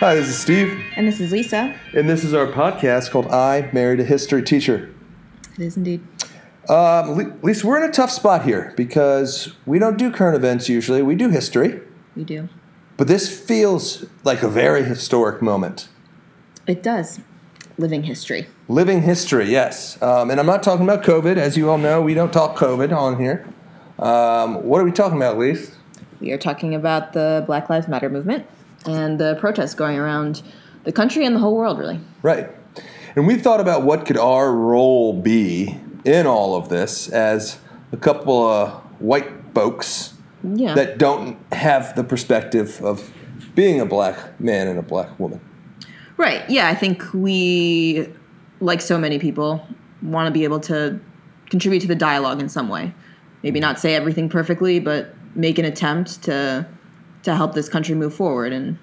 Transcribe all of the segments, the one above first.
Hi, this is Steve, And this is Lisa. and this is our podcast called I Married a History Teacher. It is indeed. Um, Lisa, we're in a tough spot here because we don't do current events usually, we do history, We do. but this feels like a very historic moment. It does. Living history. Living history, yes. Um, and I'm not talking about COVID. As you all know, we don't talk COVID on here. Um, what are we talking about, Lisa? We are talking about the Black Lives Matter movement and the protests going around the country and the whole world, really. Right. And we thought about what could our role be in all of this as a couple of white folks Yeah. that don't have the perspective of being a black man and a black woman. right. Yeah, I think we, like so many people, want to be able to contribute to the dialogue in some way. Maybe not say everything perfectly, but make an attempt to to help this country move forward and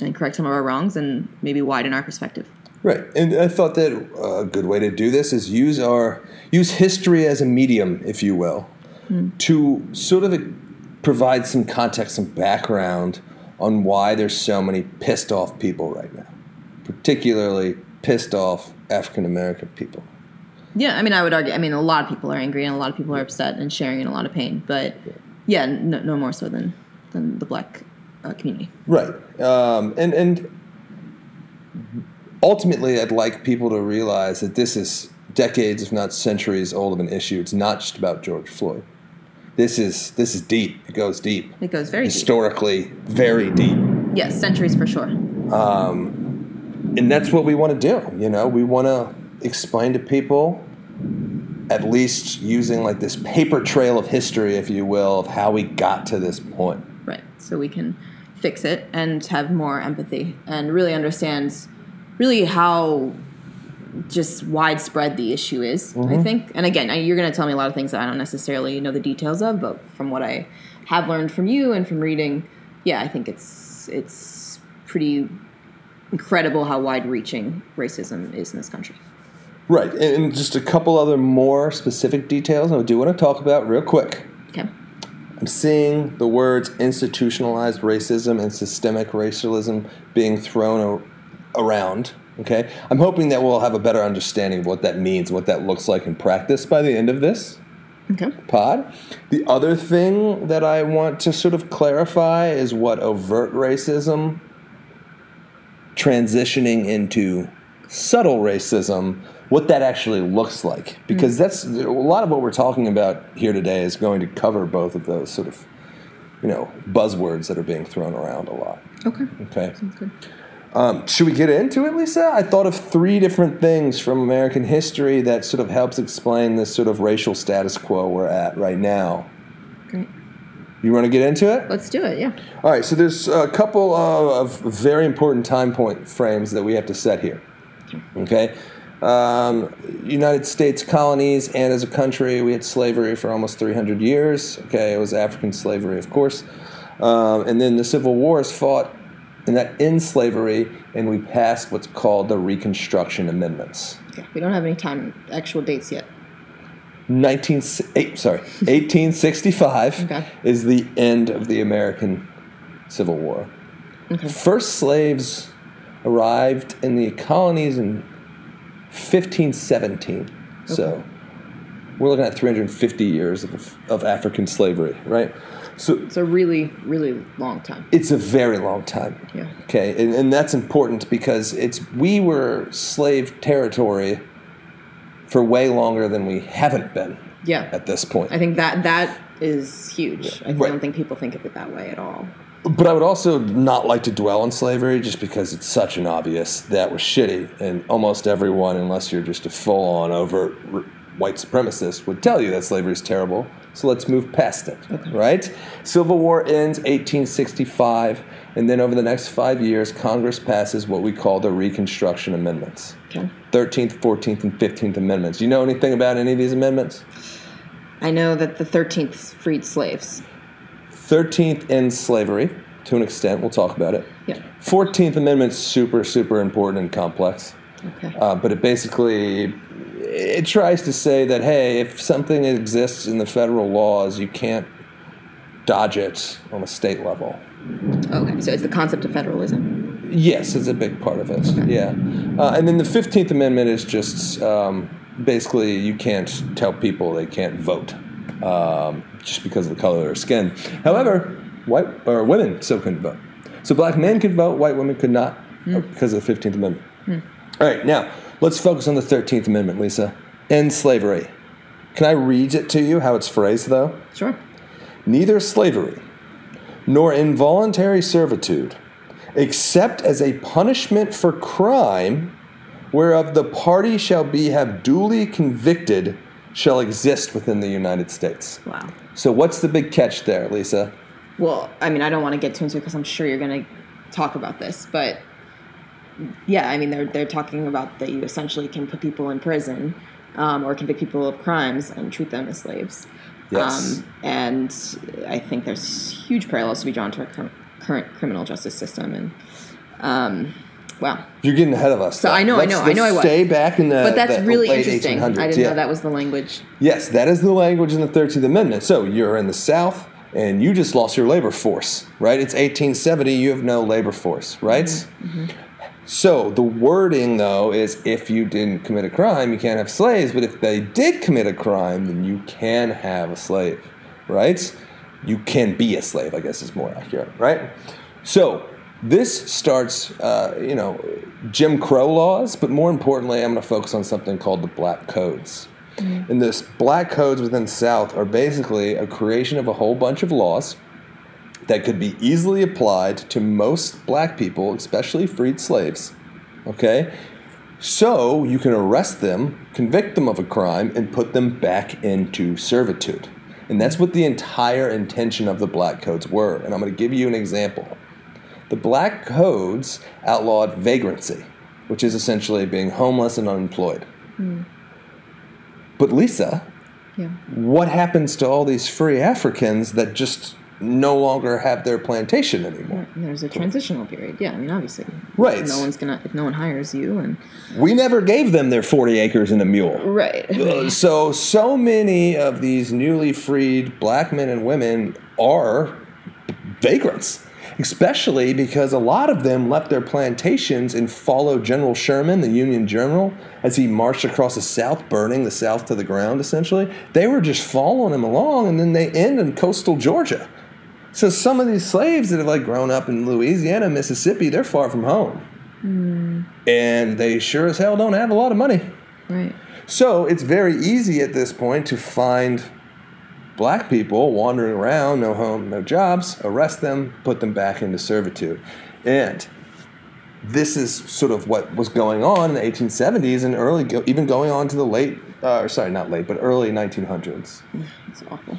and correct some of our wrongs and maybe widen our perspective. Right. And I thought that uh, a good way to do this is use our use history as a medium, if you will, hmm. to sort of uh, provide some context, some background on why there's so many pissed off people right now, particularly pissed off African American people. Yeah, I mean, I would argue. I mean, a lot of people are angry and a lot of people are upset and sharing in a lot of pain. But yeah, no, no more so than than the black uh, community. Right. Um, and and ultimately, I'd like people to realize that this is decades, if not centuries, old of an issue. It's not just about George Floyd. This is this is deep. It goes deep. It goes very deep. Historically, very deep. Yes, centuries for sure. Um, And that's what we want to do. You know, we want to explain to people, at least using like this paper trail of history, if you will, of how we got to this point. So we can fix it and have more empathy and really understand really how just widespread the issue is, I mm-hmm. think. And again, you're going to tell me a lot of things that I don't necessarily know the details of, but from what I have learned from you and from reading, yeah, I think it's it's pretty incredible how wide-reaching racism is in this country. Right. And, and just a couple other more specific details I do want to talk about real quick. Okay. I'm seeing the words institutionalized racism and systemic racialism being thrown a- around. Okay, I'm hoping that we'll have a better understanding of what that means, what that looks like in practice by the end of this Okay. pod. The other thing that I want to sort of clarify is what overt racism transitioning into subtle racism, what that actually looks like. Because that's a lot of what we're talking about here today is going to cover both of those sort of, you know, buzzwords that are being thrown around a lot. Okay. Okay. Sounds good. Um, should we get into it, Lisa? I thought of three different things from American history that sort of helps explain this sort of racial status quo we're at right now. Great. You want to get into it? Let's do it. Yeah. All right. So there's a couple of very important time point frames that we have to set here. Okay. Um, United States colonies and as a country, we had slavery for almost 300 years. Okay, it was African slavery, of course. Um, and then the Civil War is fought, and that ends slavery, and we passed what's called the Reconstruction Amendments. Okay. We don't have any time actual dates yet. 19, eight, sorry, 1865 Okay. is the end of the American Civil War. Okay. First slaves arrived in the colonies in 1517. So we're looking at 350 years of, of African slavery, right? So It's a really, really long time. it's a very long time. Yeah. Okay, and, and that's important because it's we were slave territory for way longer than we haven't been Yeah. at this point. I think that that is huge. I Right. don't think people think of it that way at all. But I would also not like to dwell on slavery just because it's such an obvious that was shitty. And almost everyone, unless you're just a full on overt r- white supremacist, would tell you that slavery is terrible. So let's move past it, right? Civil War ends 1865, and then over the next five years, Congress passes what we call the Reconstruction Amendments. Okay. 13th, 14th, and 15th Amendments. Do you know anything about any of these amendments? I know that the 13th freed slaves. 13th ends slavery to an extent. We'll talk about it. Yeah. 14th Amendment's super, super important and complex. Okay. Uh, but it basically it tries to say that hey, if something exists in the federal laws, you can't dodge it on a state level. okay. So it's the concept of federalism. Yes, it's a big part of it. Yeah, uh, and then the Fifteenth Amendment is just um, basically you can't tell people they can't vote um, just because of the color of their skin. However, white or women still couldn't vote. So black men could vote, white women could not uh, because of the Fifteenth Amendment. All right, now let's focus on the Thirteenth Amendment, Lisa. End slavery. Can I read it to you how it's phrased, though? Sure. neither slavery nor involuntary servitude, except as a punishment for crime whereof the party shall be have duly convicted, shall exist within the United States. Wow. So, what's the big catch there, Lisa? Well, I mean, I don't want to get too into it because I'm sure you're going to talk about this, but yeah, I mean, they're they're talking about that you essentially can put people in prison um, or convict people of crimes and treat them as slaves. Yes. Um, and I think there's huge parallels to be drawn to our cur- current criminal justice system. And um, wow, You're getting ahead of us. So though. I know, I Let's- know, I know I was. Stay back in the. but that's the really interesting. 1800s. I didn't yeah. know that was the language. Yes, that is the language in the 13th Amendment. So you're in the South and you just lost your labor force, right? It's 1870, you have no labor force, right? Mm-hmm, mm-hmm. So the wording, though, is if you didn't commit a crime, you can't have slaves, but if they did commit a crime, then you can have a slave, right? You can be a slave, I guess is more accurate, right? So this starts, uh, you know, Jim Crow laws, but more importantly, I'm going to focus on something called the Black Codes. And this Black Codes within South are basically a creation of a whole bunch of laws that could be easily applied to most black people, especially freed slaves. Okay? So you can arrest them, convict them of a crime, and put them back into servitude. And that's what the entire intention of the Black Codes were. And I'm going to give you an example. The Black Codes outlawed vagrancy, which is essentially being homeless and unemployed. But Lisa, Yeah. what happens to all these free Africans that just no longer have their plantation anymore? There's a transitional period. Yeah, I mean, obviously, Right. No one's gonna if no one hires you, and We never gave them their 40 acres and a mule. right. Uh, So, so many of these newly freed black men and women are vagrants, especially because a lot of them left their plantations and followed General Sherman, the Union general, as he marched across the South, burning the South to the ground, essentially. They were just following him along, and then they end in coastal Georgia. So, some of these slaves that have like grown up in Louisiana, Mississippi, they're far from home. Hmm. And they sure as hell don't have a lot of money. right. So it's very easy at this point to find black people wandering around, no home, no jobs, arrest them, put them back into servitude. And this is sort of what was going on in the 1870s and early, even going on to the late, uh, or sorry, not late, but early 1900s. It's awful.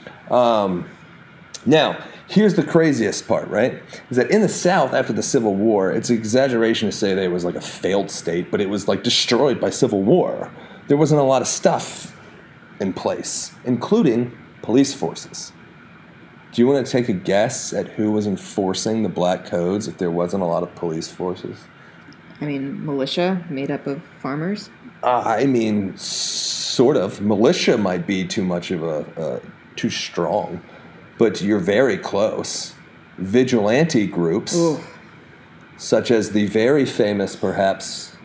Now, here's the craziest part, right? Is that in the South after the Civil War, it's an exaggeration to say that it was like a failed state, but it was like destroyed by Civil War. There wasn't a lot of stuff in place, including police forces. Do you want to take a guess at who was enforcing the black codes if there wasn't a lot of police forces? I mean, militia made up of farmers. Uh, I mean, sort of. Militia might be too much of a uh, too strong, but you're very close. Vigilante groups, Ooh. such as the very famous, perhaps,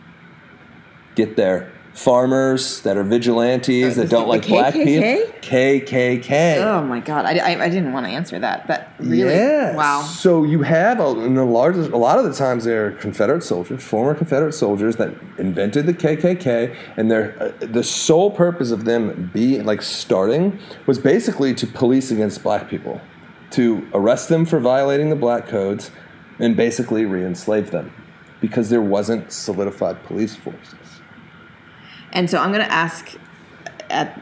get there, farmers that are vigilantes Uh, that don't the like black people. KKK? Oh my god, I, I, I didn't want to answer that. That really, Yes. wow. So you have a, in a large, a lot of the times they're Confederate soldiers, former Confederate soldiers that invented the KKK, and their uh, the sole purpose of them being like starting was basically to police against black people, to arrest them for violating the black codes, and basically re-enslave them, because there wasn't solidified police forces. And so I'm going to ask, at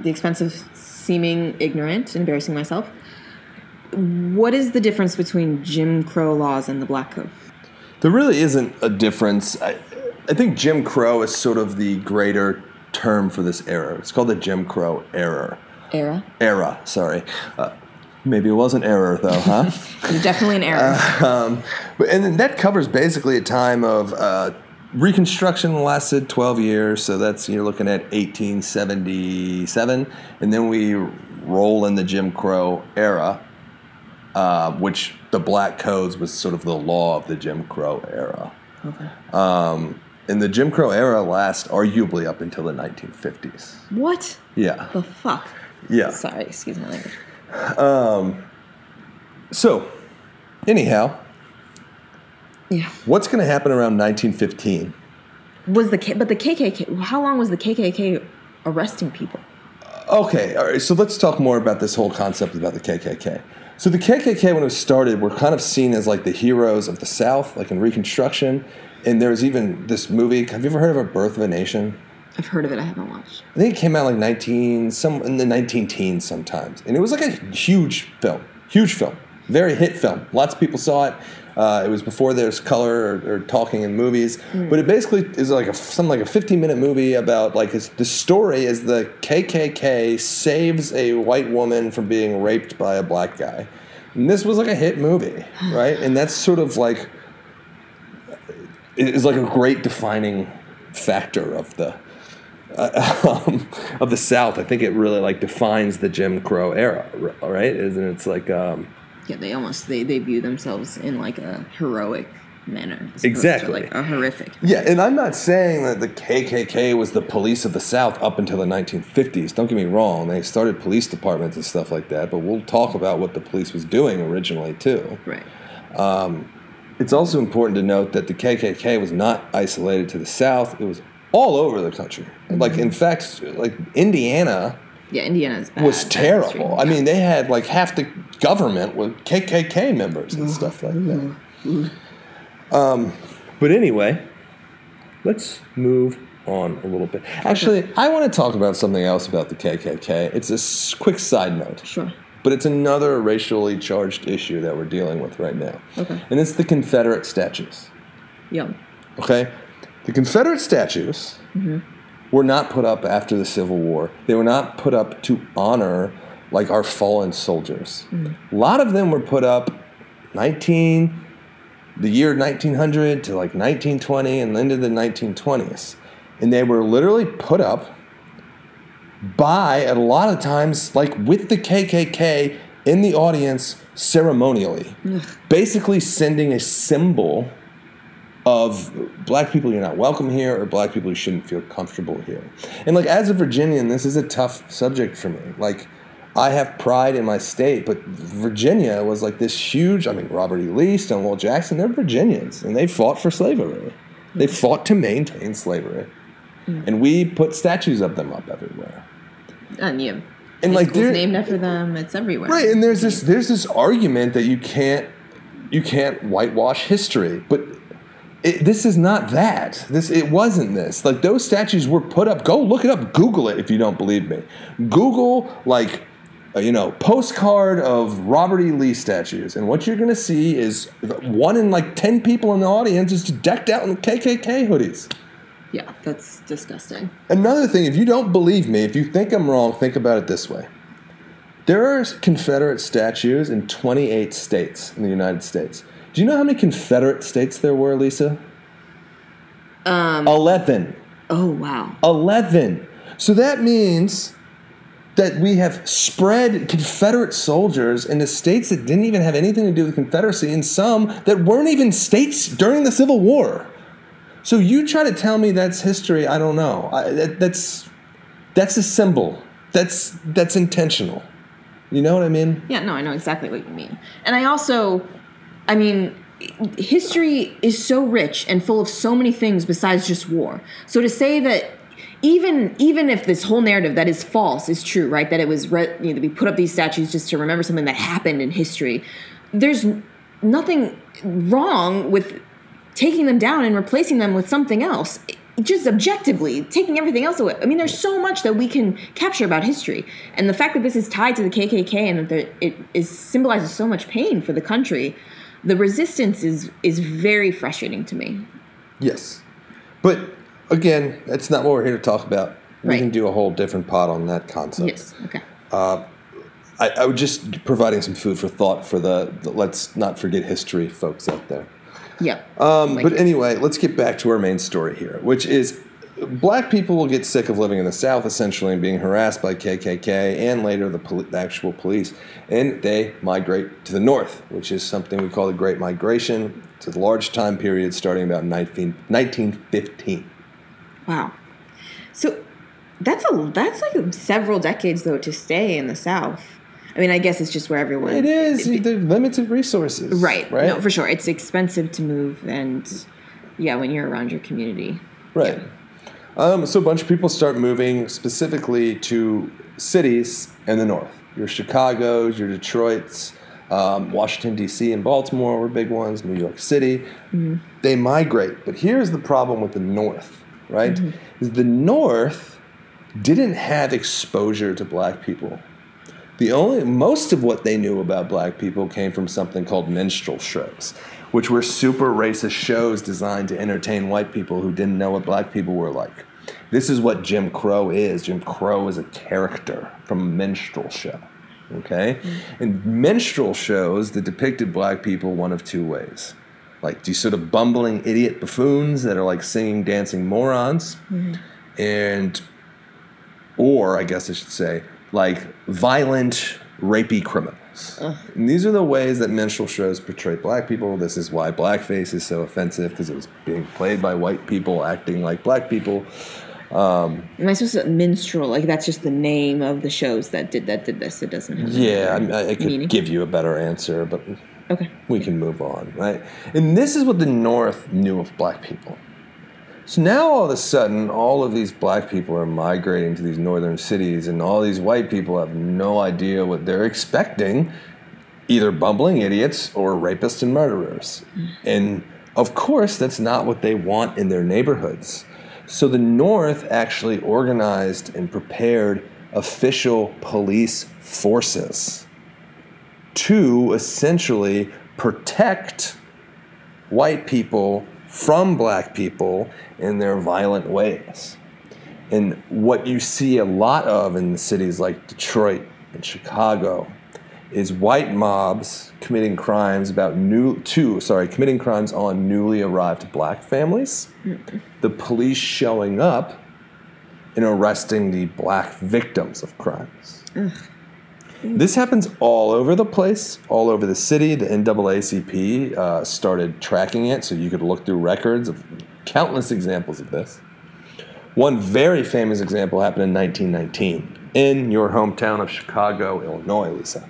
the expense of seeming ignorant and embarrassing myself, what is the difference between Jim Crow laws and the Black Code? There really isn't a difference. I, I think Jim Crow is sort of the greater term for this era. It's called the Jim Crow era. Era. Era, sorry. Uh, maybe it was an error, though, huh? It's definitely an era. um, but and that covers basically a time of uh, Reconstruction lasted 12 years, so that's you're looking at 1877, and then we roll in the Jim Crow era, uh, which the black codes was sort of the law of the Jim Crow era. Okay. Um, and the Jim Crow era lasts arguably up until the 1950s. What Yeah. the fuck? Yeah. Sorry, excuse my language. So, anyhow, Yeah. what's going to happen around 1915? Was the K- but the KKK? How long was the KKK arresting people? Uh, okay, all right. So let's talk more about this whole concept about the KKK. So the KKK, when it was started, were kind of seen as like the heroes of the South, like in Reconstruction. And there was even this movie. Have you ever heard of A Birth of a Nation? I've heard of it. I haven't watched. I think it came out like 19, some in the 19 teens sometimes, and it was like a huge film, huge film, very hit film. Lots of people saw it. Uh, it was before there's color or, or talking in movies, but it basically is like a something like a 15 minute movie about like it's, the story is the KKK saves a white woman from being raped by a black guy, and this was like a hit movie, right? And that's sort of like it is like a great defining factor of the um, of the South. I think it really like defines the Jim Crow era, right? Isn't? It's like um, Yeah, they almost they, they view themselves in like a heroic manner. as opposed to, Exactly. like a horrific. yeah, and I'm not saying that the KKK was the police of the South up until the 1950s. Don't get me wrong; they started police departments and stuff like that. But we'll talk about what the police was doing originally too. Right. Um, it's also important to note that the KKK was not isolated to the South; it was all over the country. Like, mm-hmm. in fact, like Indiana Yeah, Indiana's bad. was terrible. I mean, they had like half the government with KKK members and mm-hmm. stuff like that. Mm-hmm. Um, but anyway, let's move on a little bit. Actually, I want to talk about something else about the KKK. It's a s- quick side note, Sure. but it's another racially charged issue that we're dealing with right now. Okay. And it's the Confederate statues. Yeah. Okay? The Confederate statues mm-hmm. Were not put up after the Civil War. They were not put up to honor like our fallen soldiers. Mm. A lot of them were put up 19 the year 1900 to like 1920 and into the 1920s. And they were literally put up by a lot of times like with the KKK in the audience ceremonially. Basically sending a symbol of black people you're not welcome here or black people you shouldn't feel comfortable here. And like as a Virginian, this is a tough subject for me. Like I have pride in my state, but Virginia was like this huge, I mean Robert E. Lee, Stonewall Jackson, they're Virginians and they fought for slavery. They fought to maintain slavery. Mm. And we put statues of them up everywhere. And yeah. And, like, there- named after them. It's everywhere. Right, and there's this there's this argument that you can't you can't whitewash history, but it, this is not that. This it wasn't this. Like those statues were put up. Go look it up. Google it if you don't believe me. Google like uh, you know postcard of Robert E. Lee statues, and what you're gonna see is one in like ten people in the audience is decked out in KKK hoodies. Yeah, that's disgusting. Another thing, if you don't believe me, if you think I'm wrong, think about it this way. There are Confederate statues in 28 states in the United States. Do you know how many Confederate states there were, Lisa? Um, 11. Oh wow. 11. So that means that we have spread Confederate soldiers into states that didn't even have anything to do with the Confederacy and some that weren't even states during the Civil War. So you try to tell me that's history, I don't know. I, that, that's that's a symbol. That's that's intentional. You know what I mean? Yeah, no, I know exactly what you mean. And I also, I mean, history is so rich and full of so many things besides just war. So to say that even even if this whole narrative that is false is true, right? That it was re- you know, we put up these statues just to remember something that happened in history. There's nothing wrong with taking them down and replacing them with something else. Just objectively, taking everything else away. I mean, there's so much that we can capture about history, and the fact that this is tied to the KKK and that there, it is symbolizes so much pain for the country, the resistance is is very frustrating to me. Yes. But again, that's not what we're here to talk about. We Right. can do a whole different pod on that concept. Yes. Okay. I, I would just providing some food for thought for the, the let's not forget history folks out there. Yeah. Um, Like but anyway, let's get back to our main story here, which is black people will get sick of living in the South essentially and being harassed by KKK and later the, poli- the actual police, and they migrate to the North, which is something we call the Great Migration. It's a large time period starting about 19, 1915. Wow. So that's a that's like several decades though to stay in the South. I mean, I guess it's just where everyone. It is. They're limited resources. Right. Right. No, for sure. It's expensive to move, and yeah, when you're around your community. Right. Um, so a bunch of people start moving specifically to cities in the north. Your Chicago's, your Detroit's, um, Washington D.C. and Baltimore were big ones. New York City. They migrate, but here's the problem with the north. Right, is the north didn't have exposure to black people. The only most of what they knew about black people came from something called minstrel shows, which were super racist shows designed to entertain white people who didn't know what black people were like. This is what Jim Crow is. Jim Crow is a character from a minstrel show. Okay? Mm. And minstrel shows that depicted black people one of two ways. Like these sort of bumbling idiot buffoons that are like singing, dancing morons, mm-hmm. and or I guess I should say, like violent, rapey criminals. And these are the ways that minstrel shows portray black people. This is why blackface is so offensive because it was being played by white people acting like black people. Um, Am I supposed to minstrel? Like that's just the name of the shows that did that did this. It doesn't have. Yeah, I, I could Meaning? give you a better answer, but Okay. we can move on, right? And this is what the North knew of black people. So now all of a sudden, all of these black people are migrating to these northern cities, and all these white people have no idea what they're expecting either bumbling idiots or rapists and murderers. And of course, that's not what they want in their neighborhoods. So the North actually organized and prepared official police forces to essentially protect white people from black people in their violent ways. And what you see a lot of in cities like Detroit and Chicago is white mobs committing crimes about new two sorry committing crimes on newly arrived black families. Mm-hmm. The police showing up and arresting the black victims of crimes this happens all over the place, all over the city. The NAACP uh, started tracking it, so you could look through records of countless examples of this. One very famous example happened in 1919 in your hometown of Chicago, Illinois, Lisa.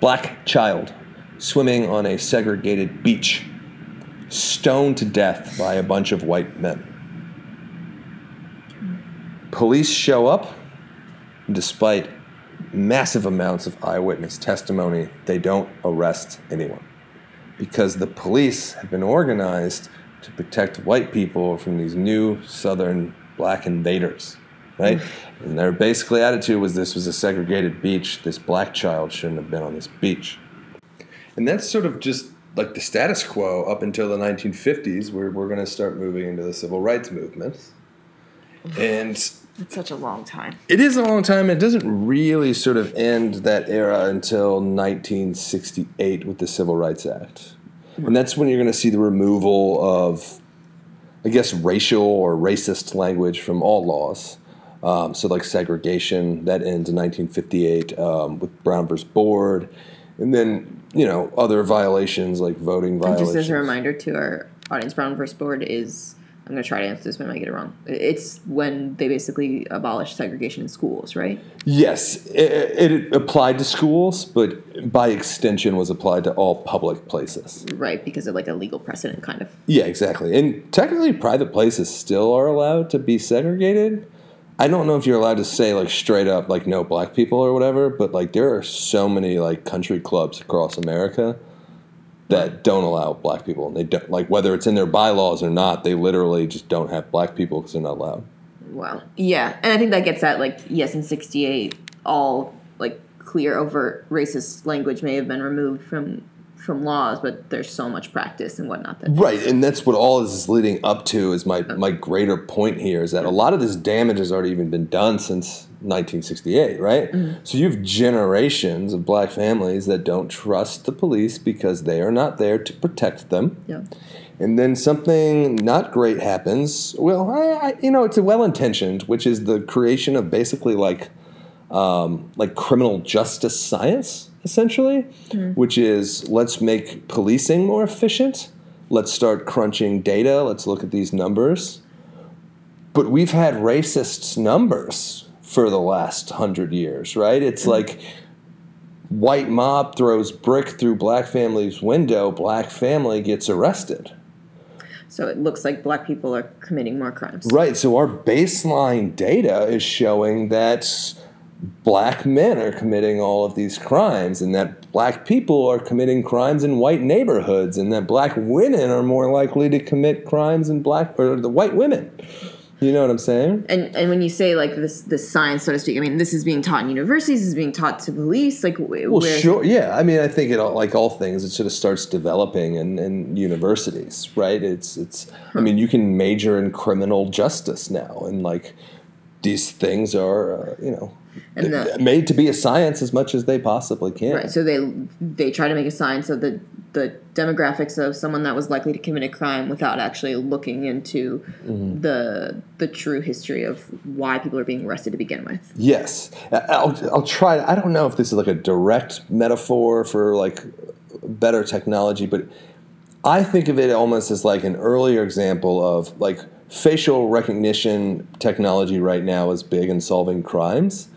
Black child swimming on a segregated beach, stoned to death by a bunch of white men. Police show up, despite massive amounts of eyewitness testimony, they don't arrest anyone. Because the police have been organized to protect white people from these new southern black invaders, right? Mm. and their basically attitude was this was a segregated beach. This black child shouldn't have been on this beach. And that's sort of just like the status quo up until the 1950s, where we're going to start moving into the civil rights movement. And It's such a long time. it is a long time. It doesn't really sort of end that era until 1968 with the Civil Rights Act. And that's when you're going to see the removal of, I guess, racial or racist language from all laws. Um, so, like segregation, that ends in 1958 um, with Brown versus Board. And then, you know, other violations like voting And violations. just as a reminder to our audience, Brown versus Board is. I'm going to try to answer this, but I might get it wrong. It's when they basically abolished segregation in schools, right? Yes, it, it applied to schools, but by extension was applied to all public places. Right, because of like a legal precedent, kind of. Yeah, exactly. And technically, private places still are allowed to be segregated. I don't know if you're allowed to say like straight up like no black people or whatever, but like there are so many like country clubs across America that don't allow black people, and they don't like whether it's in their bylaws or not. They literally just don't have black people because they're not allowed. Wow. Yeah, and I think that gets at like yes, in '68, all like clear, overt racist language may have been removed from from laws, but there's so much practice and whatnot that Right, and that's what all this is leading up to. Is my my greater point here is that a lot of this damage has already even been done since 1968, right? So you have generations of black families that don't trust the police because they are not there to protect them, Yeah. and then something not great happens. Well, I, I, you know, it's a well intentioned, which is the creation of basically like um, like criminal justice science, essentially, which is let's make policing more efficient. Let's start crunching data. Let's look at these numbers. But we've had racist numbers for the last hundred years, right? It's mm-hmm. like white mob throws brick through black family's window, black family gets arrested. So it looks like black people are committing more crimes. Right. So our baseline data is showing that black men are committing all of these crimes and that black people are committing crimes in white neighborhoods and that black women are more likely to commit crimes in black or the white women. You know what I'm saying? And and when you say like this this science, so to speak, I mean this is being taught in universities, this is being taught to police. Like, Well, sure. Yeah. I mean, I think it all, like all things, it sort of starts developing in, in universities, right? It's it's. I mean, you can major in criminal justice now, and like these things are, uh, you know, the- made to be a science as much as they possibly can. Right. So they they try to make a science of the the demographics of someone that was likely to commit a crime without actually looking into Mm-hmm. the the true history of why people are being arrested to begin with. Yes, I'll, I'll try. I don't know if this is like a direct metaphor for like better technology, but I think of it almost as like an earlier example of like facial recognition technology right now is big in solving crimes.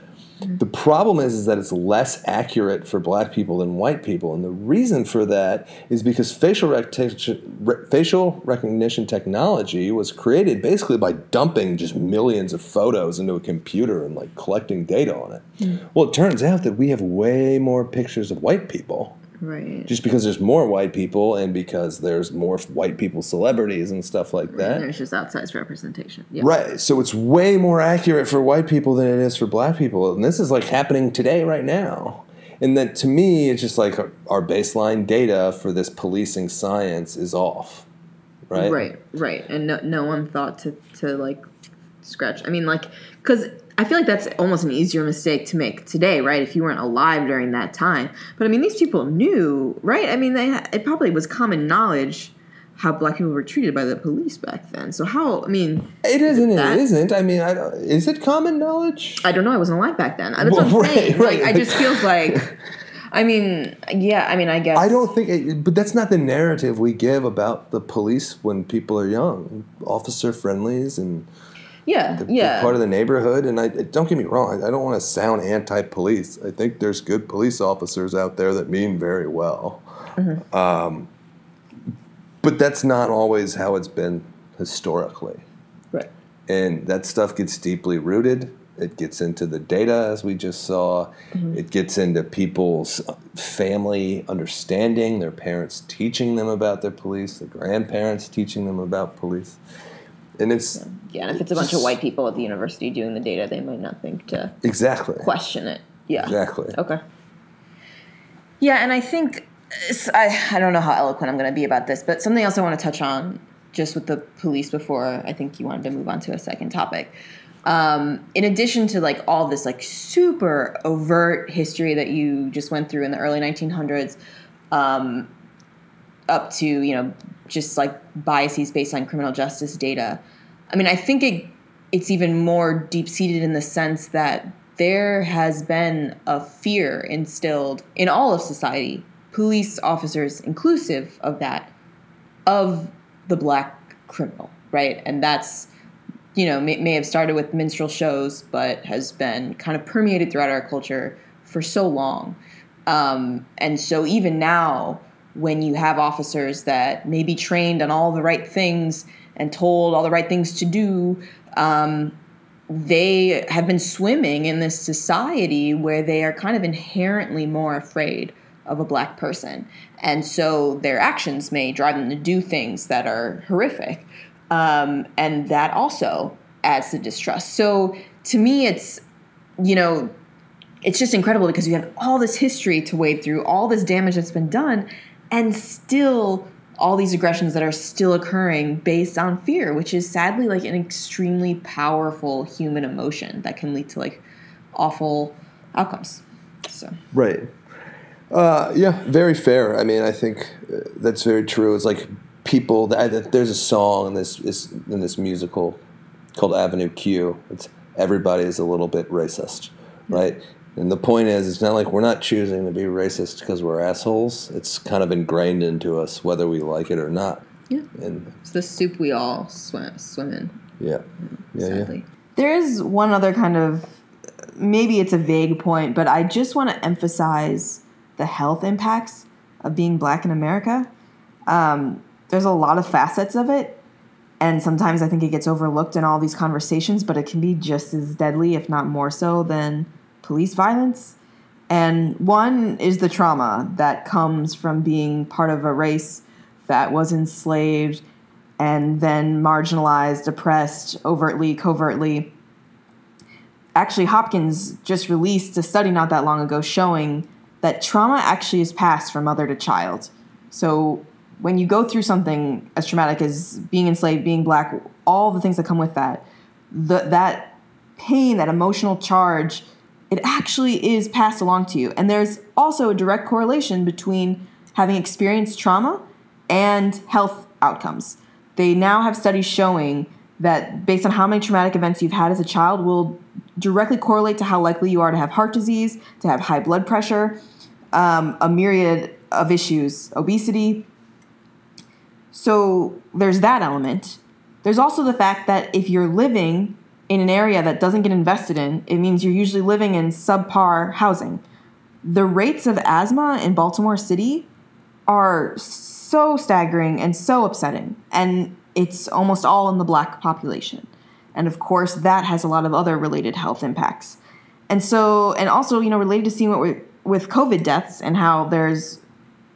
The problem is, is that it's less accurate for black people than white people, and the reason for that is because facial recognition, re- facial recognition technology was created basically by dumping just millions of photos into a computer and like collecting data on it. Hmm. Well, it turns out that we have way more pictures of white people Right. just because there's more white people and because there's more white people celebrities and stuff like that. And there's just outsized representation. Yeah. Right. So it's way more accurate for white people than it is for black people. And this is like happening today, right now. And that to me, it's just like our, our baseline data for this policing science is off. Right. Right, right, and no, no one thought to to like scratch. I mean, like, because I feel like that's almost an easier mistake to make today, right? If you weren't alive during that time, but I mean, these people knew, right? I mean, they it probably was common knowledge how black people were treated by the police back then. So how? I mean, It isn't. It isn't. I mean, I don't, is it common knowledge? I don't know. I wasn't alive back then. That's what I'm Well, right, saying. right. Like, I just feels like. I mean, yeah. I mean, I guess I don't think, it, but that's not the narrative we give about the police when people are young. Officer friendlies and Yeah, yeah. part of the neighborhood. And I don't get me wrong, I, I don't want to sound anti-police. I think there's good police officers out there that mean very well. Mm-hmm. Um, but that's not always how it's been historically. right. And that stuff gets deeply rooted. It gets into the data, as we just saw. Mm-hmm. It gets into people's family understanding, their parents teaching them about their police, their grandparents teaching them about police. And it's Yeah, and if it's a bunch of white people at the university doing the data, they might not think to exactly. question it. Yeah. Exactly. Okay. Yeah, and I think I I don't know how eloquent I'm going to be about this, but something else I want to touch on just with the police before I think you wanted to move on to a second topic. Um, in addition to like all this like super overt history that you just went through in the early 1900s, um, up to you know just like biases based on criminal justice data. I mean, I think it it's even more deep seated in the sense that there has been a fear instilled in all of society, police officers inclusive of that, of the black criminal, right? And that's you know may, may have started with minstrel shows, but has been kind of permeated throughout our culture for so long. Um, and so even now, when you have officers that may be trained on all the right things and told all the right things to do, um, they have been swimming in this society where they are kind of inherently more afraid of a black person. And so their actions may drive them to do things that are horrific. Um, and that also adds to distrust. So to me, it's, you know, it's just incredible because you have all this history to wade through, all this damage that's been done, and still all these aggressions that are still occurring based on fear, which is sadly like an extremely powerful human emotion that can lead to like awful outcomes. So Right. Uh, yeah, very fair. I mean, I think uh, that's very true. It's like people. That, there's a song in this is in this musical called Avenue Q. It's everybody is a little bit racist, right? And the point is, it's not like we're not choosing to be racist because we're assholes. It's kind of ingrained into us, whether we like it or not. Yeah. And It's the soup we all swim, swim in. yeah, yeah, yeah. There is one other kind of maybe it's a vague point, but I just want to emphasize the health impacts of being black in America. Um, there's a lot of facets of it, and sometimes I think it gets overlooked in all these conversations, but it can be just as deadly, if not more so, than police violence. And one is the trauma that comes from being part of a race that was enslaved and then marginalized, oppressed, overtly, covertly. Actually, Hopkins just released a study not that long ago showing that trauma actually is passed from mother to child. So when you go through something as traumatic as being enslaved, being black, all the things that come with that, the, that pain, that emotional charge, it actually is passed along to you. And there's also a direct correlation between having experienced trauma and health outcomes. They now have studies showing that based on how many traumatic events you've had as a child will directly correlate to how likely you are to have heart disease, to have high blood pressure, um, a myriad of issues, obesity. So there's that element. There's also the fact that if you're living in an area that doesn't get invested in, it means you're usually living in subpar housing. The rates of asthma in Baltimore City are so staggering and so upsetting. And it's almost all in the black population. And of course, that has a lot of other related health impacts. And so, and also, you know, related to seeing what we with COVID deaths and how there's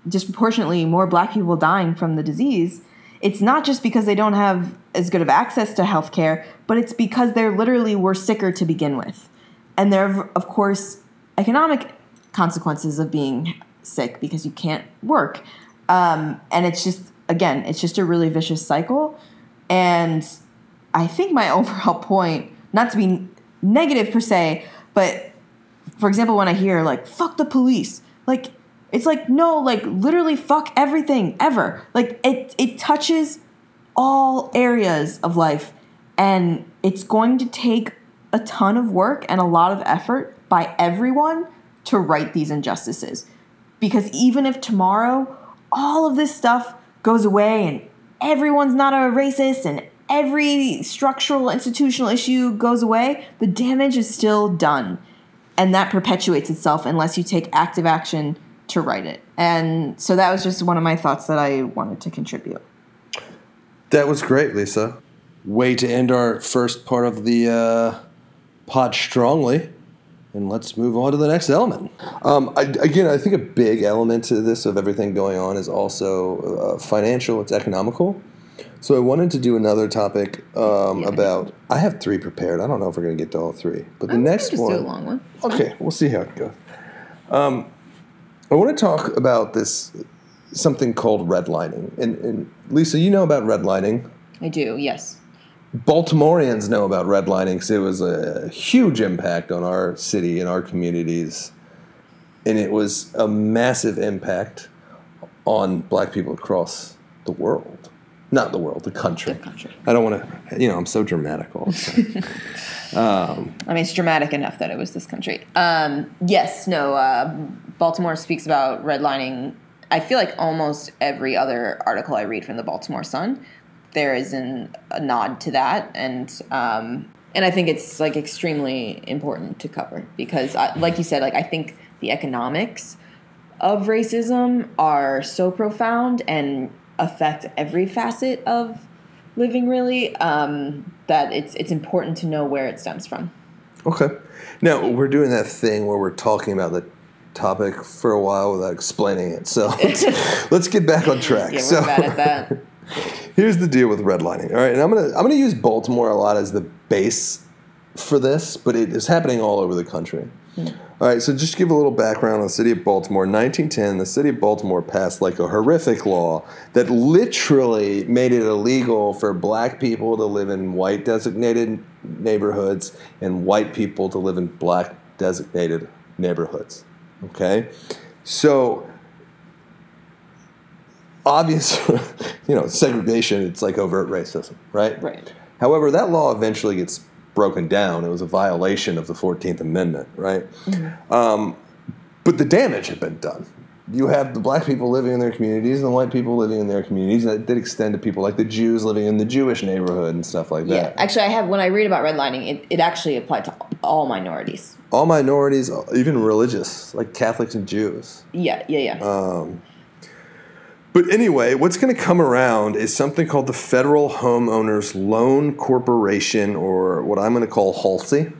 disproportionately more black people dying from the disease, it's not just because they don't have as good of access to health care, but it's because they're literally were sicker to begin with. And there are, of course, economic consequences of being sick because you can't work. Um, and it's just, again, it's just a really vicious cycle. And I think my overall point, not to be negative per se, but for example, when I hear like, fuck the police, like, it's like, no, like, literally fuck everything ever. Like, it, it touches all areas of life. And it's going to take a ton of work and a lot of effort by everyone to right these injustices. Because even if tomorrow all of this stuff goes away and everyone's not a racist and every structural institutional issue goes away, the damage is still done. And that perpetuates itself unless you take active action to right it. And so that was just one of my thoughts that I wanted to contribute. That was great, Lisa. Way to end our first part of the uh, pod strongly. And let's move on to the next element. Um, I, again, I think a big element to this of everything going on is also uh, financial, it's economical. So I wanted to do another topic um, Yeah. about. I have three prepared. I don't know if we're going to get to all three, but the I'm next just one. do a long one. Okay, we'll see how it goes. Um, I want to talk about this something called redlining. And, and Lisa, you know about redlining. I do, yes. Baltimoreans know about redlining because it was a huge impact on our city and our communities. And it was a massive impact on black people across the world. Not the world, the country. The country. I don't want to, you know, I'm so dramatic all the time. I mean, it's dramatic enough that it was this country. Um, yes, no. Uh, Baltimore speaks about redlining. I feel like almost every other article I read from the Baltimore Sun, there is an, a nod to that, and um, and I think it's like extremely important to cover because, I, like you said, like I think the economics of racism are so profound and affect every facet of living really um, that it's it's important to know where it stems from. Okay. Now we're doing that thing where we're talking about the topic for a while without explaining it. So let's, let's get back on track. Yeah, we're so bad at that. here's the deal with redlining. All right, and I'm gonna I'm gonna use Baltimore a lot as the base for this, but it is happening all over the country. Mm-hmm. All right, so just to give a little background on the city of Baltimore. 1910, the city of Baltimore passed like a horrific law that literally made it illegal for black people to live in white designated neighborhoods and white people to live in black designated neighborhoods. Okay? So obvious, you know, segregation. It's like overt racism, right? Right. However, that law eventually gets broken down. It was a violation of the Fourteenth Amendment, right? Um, but the damage had been done. You have the black people living in their communities and the white people living in their communities. That did extend to people like the Jews living in the Jewish neighborhood and stuff like that. Yeah. Actually, I have when I read about redlining, it, it actually applied to all minorities. All minorities, even religious, like Catholics and Jews. Yeah. Yeah. Yeah. Um, but anyway, what's going to come around is something called the Federal Homeowners Loan Corporation, or what I'm going to call HOLC.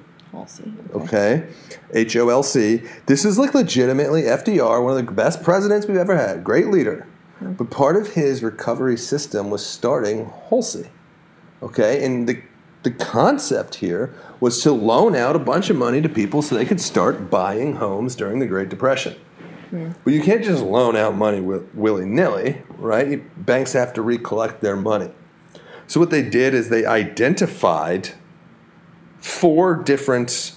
we'll. Okay, H O L C. This is like legitimately FDR, one of the best presidents we've ever had, great leader. But part of his recovery system was starting HOLC. Okay, and the the concept here was to loan out a bunch of money to people so they could start buying homes during the Great Depression. But you can't just loan out money willy nilly, right? Banks have to recollect their money. So what they did is they identified four different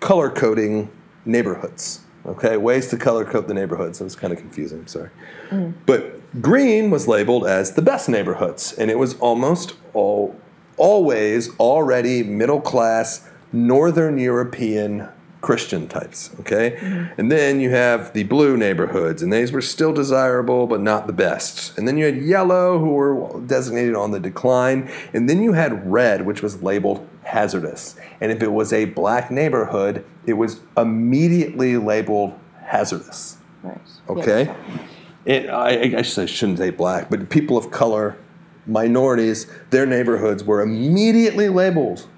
color coding neighborhoods. Okay, ways to color code the neighborhoods. It was kind of confusing. Sorry, mm. but green was labeled as the best neighborhoods, and it was almost all always already middle class Northern European Christian types. Okay, mm-hmm. and then you have the blue neighborhoods, and these were still desirable but not the best. And then you had yellow, who were designated on the decline, and then you had red, which was labeled hazardous. And if it was a black neighborhood, it was immediately labeled hazardous. Right. Okay, Yeah. it, I, I shouldn't say black, but people of color, minorities, their neighborhoods were immediately labeled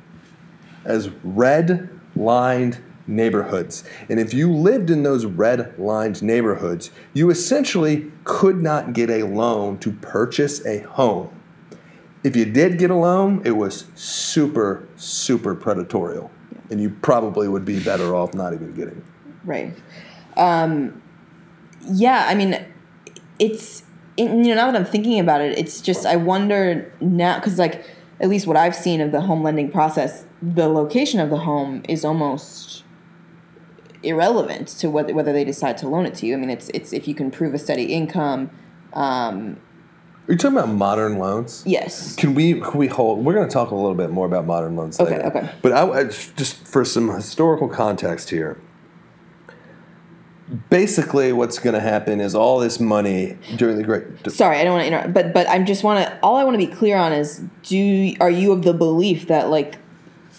as red lined neighborhoods. And if you lived in those red lined neighborhoods, you essentially could not get a loan to purchase a home. If you did get a loan, it was super, super predatorial. And you probably would be better off not even getting it. Right. Um, yeah, I mean, it's it, you know now that I'm thinking about it, it's just I wonder now because like at least what I've seen of the home lending process, the location of the home is almost irrelevant to whether whether they decide to loan it to you. I mean, it's it's if you can prove a steady income. Um, Are you talking about modern loans? yes. Can we can we hold? We're going to talk a little bit more about modern loans Okay, later. okay. But I, I- just for some historical context here. Basically, what's going to happen is all this money during the Great. Sorry, I don't want to interrupt, but but I just want to. All I want to be clear on is: Do are you of the belief that like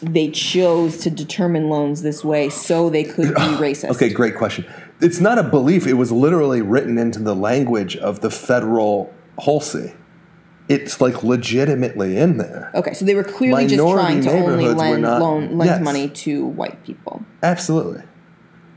they chose to determine loans this way so they could be racist? Okay, great question. It's not a belief. It was literally written into the language of the federal Halsey. It's like legitimately in there. Okay, so they were clearly just trying to only lend not- loan lend yes. money to white people, Absolutely.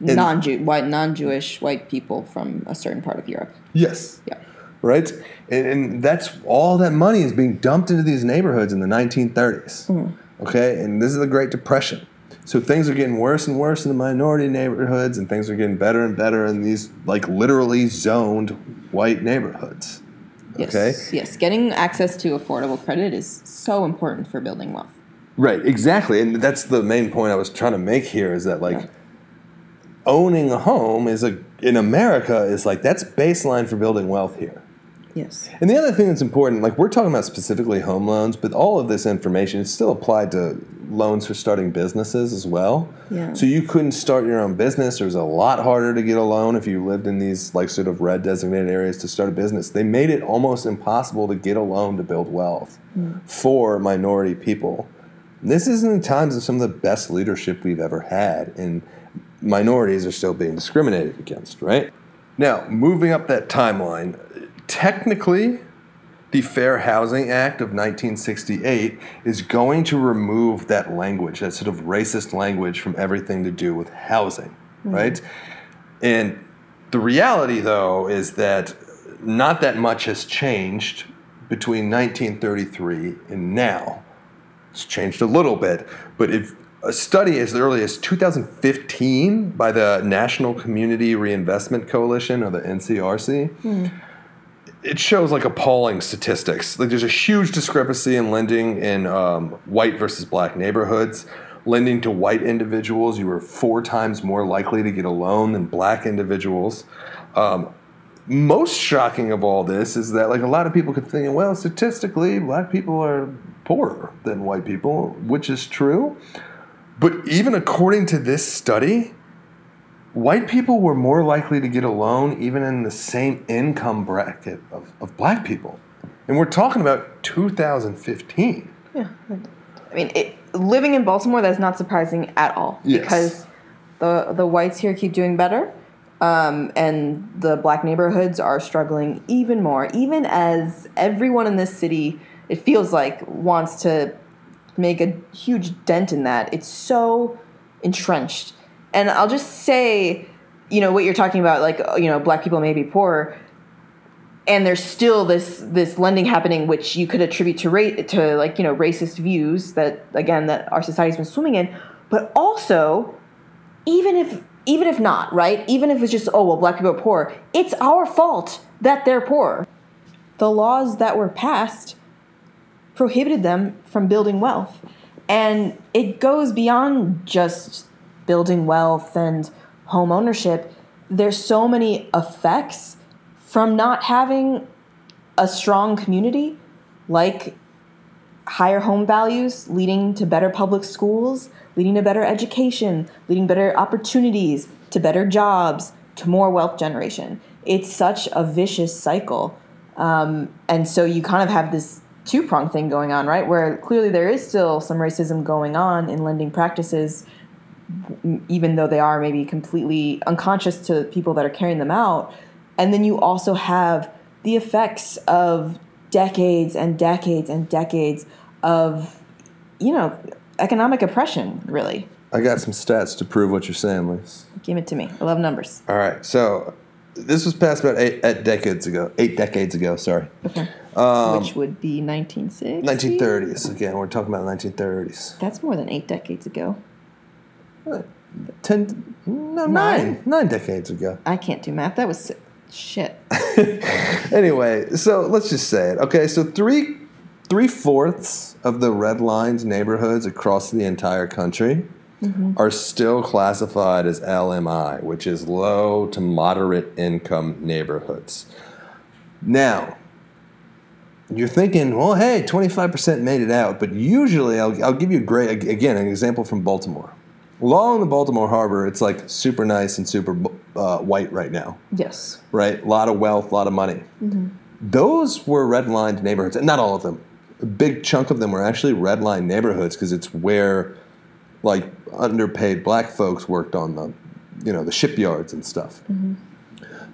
non-Jew, white, non-Jewish white people from a certain part of Europe. Yes. Yeah. right? And, and that's all that money is being dumped into these neighborhoods in the 1930s. Okay, and this is the Great Depression. So things are getting worse and worse in the minority neighborhoods, and things are getting better and better in these like literally zoned white neighborhoods. Yes. Okay. Yes. Getting access to affordable credit is so important for building wealth. Right, exactly, and that's the main point I was trying to make here is that like Yeah. owning a home is a in America is like that's baseline for building wealth here. Yes. And the other thing that's important, like we're talking about specifically home loans, but all of this information is still applied to loans for starting businesses as well. Yeah. So you couldn't start your own business. It was a lot harder to get a loan if you lived in these like sort of red designated areas to start a business. They made it almost impossible to get a loan to build wealth mm. for minority people. This is in times of some of the best leadership we've ever had, and minorities are still being discriminated against, right? Now, moving up that timeline, technically, the Fair Housing Act of 1968 is going to remove that language, that sort of racist language, from everything to do with housing, mm-hmm. right? And the reality, though, is that not that much has changed between 1933 and now. It's changed a little bit, but if a study as early as 2015 by the National Community Reinvestment Coalition, or the NCRC, it shows like appalling statistics. Like there's a huge discrepancy in lending in um, white versus black neighborhoods. Lending to white individuals, you were four times more likely to get a loan than black individuals. Um, most shocking of all this is that like a lot of people could think, well, statistically, black people are poorer than white people, which is true. But even according to this study, white people were more likely to get a loan even in the same income bracket of, of black people. And we're talking about 2015. Yeah. I mean, it, living in Baltimore, that's not surprising at all. Yes. Because the, the whites here keep doing better. Um, and the black neighborhoods are struggling even more, even as everyone in this city, it feels like, wants to make a huge dent in that. It's so entrenched. And I'll just say, you know, what you're talking about, like, uh, you know, black people may be poor, and there's still this this lending happening, which you could attribute to rate to like you know racist views that again that our society's been swimming in, but also even if even if not right, even if it's just oh well black people are poor, it's our fault that they're poor. The laws that were passed prohibited them from building wealth, and it goes beyond just building wealth and home ownership. There's so many effects from not having a strong community, like higher home values leading to better public schools, leading to better education, leading better opportunities, to better jobs, to more wealth generation. It's such a vicious cycle. Um, and so you kind of have this two prong thing going on, right? Where clearly there is still some racism going on in lending practices, even though they are maybe completely unconscious to people that are carrying them out. And then you also have the effects of decades and decades and decades of, you know, economic oppression, really. I got some stats to prove what you're saying, Lise. Give it to me. I love numbers. All right, so this was passed about eight, eight decades ago. Eight decades ago, sorry. Okay. Um, Which would be 1960? 1930s. Again, we're talking about 1930s. That's more than eight decades ago. Ten, no, Nine? nine. Nine decades ago. I can't do math. That was si- shit. anyway, so let's just say it. Okay, so three three fourths of the redlined neighborhoods across the entire country mm-hmm. are still classified as LMI, which is low to moderate income neighborhoods. Now, you're thinking, well, hey, 25% made it out, but usually, I'll, I'll give you a great, again, an example from Baltimore. Along the Baltimore Harbor, it's like super nice and super uh, white right now Yes. right? A lot of wealth, a lot of money. Mm-hmm. Those were redlined neighborhoods, and not all of them. A big chunk of them were actually redlined neighborhoods because it's where, like, underpaid black folks worked on the, you know, the shipyards and stuff. Mm-hmm.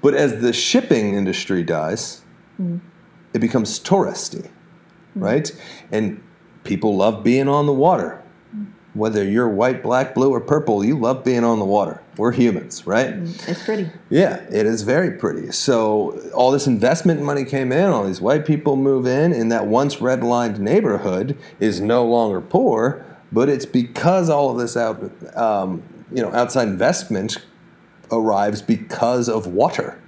But as the shipping industry dies, mm-hmm. it becomes touristy, right? And people love being on the water. Whether you're white, black, blue, or purple, you love being on the water. We're humans, right? It's pretty. Yeah, it is very pretty. So all this investment money came in, all these white people move in, and that once redlined neighborhood is no longer poor, but it's because all of this out, um, you know, outside investment arrives because of water,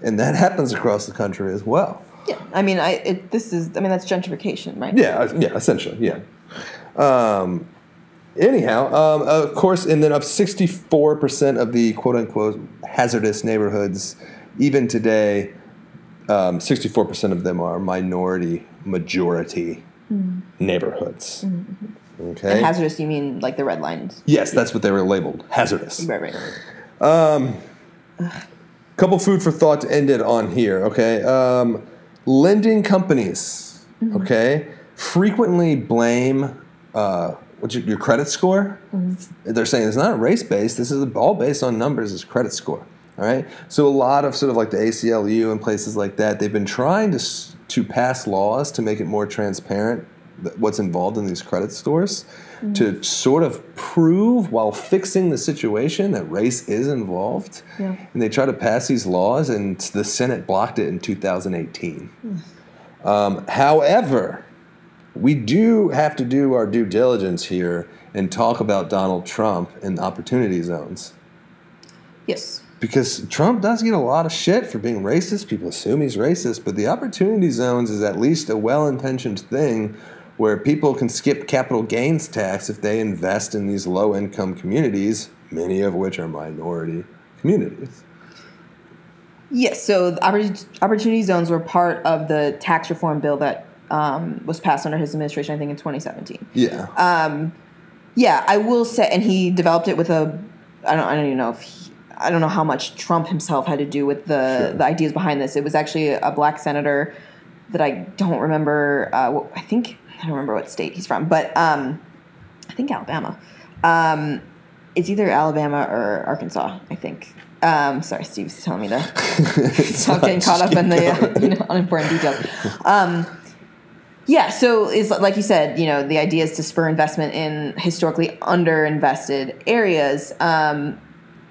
and that happens across the country as well. Yeah. I mean, I it, this is. I mean, that's gentrification, right? Yeah, uh, yeah, essentially, yeah. Um, anyhow, um, of course, and then of 64% of the quote unquote hazardous neighborhoods, even today, um, 64% of them are minority majority neighborhoods. Okay. And hazardous, you mean like the red lines? yes, that's what they were labeled hazardous. Right, right. couple food for thought to end it on here okay um, lending companies okay frequently blame uh, what's your, your credit score? Mm-hmm. They're saying it's not race based this is all based on numbers it's credit score all right? So a lot of sort of like the aclu and places like that they've been trying to to pass laws to make it more transparent what's involved in these credit scores mm-hmm. to sort of prove while fixing the situation that race is involved. Yeah. and they try to pass these laws, and the Senate blocked it in 2018. Hmm. Um, however, we do have to do our due diligence here and talk about Donald Trump and opportunity zones. Yes. Because Trump does get a lot of shit for being racist. People assume he's racist, but the opportunity zones is at least a well intentioned thing where people can skip capital gains tax if they invest in these low income communities, many of which are minority communities. Yes, so the opportunity zones were part of the tax reform bill that um, was passed under his administration, I think, in 2017. Yeah. Yeah, I will say, and he developed it with a. I don't. I don't even know if. He, I don't know how much Trump himself had to do with the Sure. the ideas behind this. It was actually a black senator that I don't remember. Uh, I think I don't remember what state he's from, but um, I think Alabama. Um, it's either Alabama or Arkansas. I think. Um, sorry, Steve's telling me to stop getting caught up in the uh, you know, unimportant details. Yeah, so it's like you said, you know, the idea is to spur investment in historically underinvested areas. Um,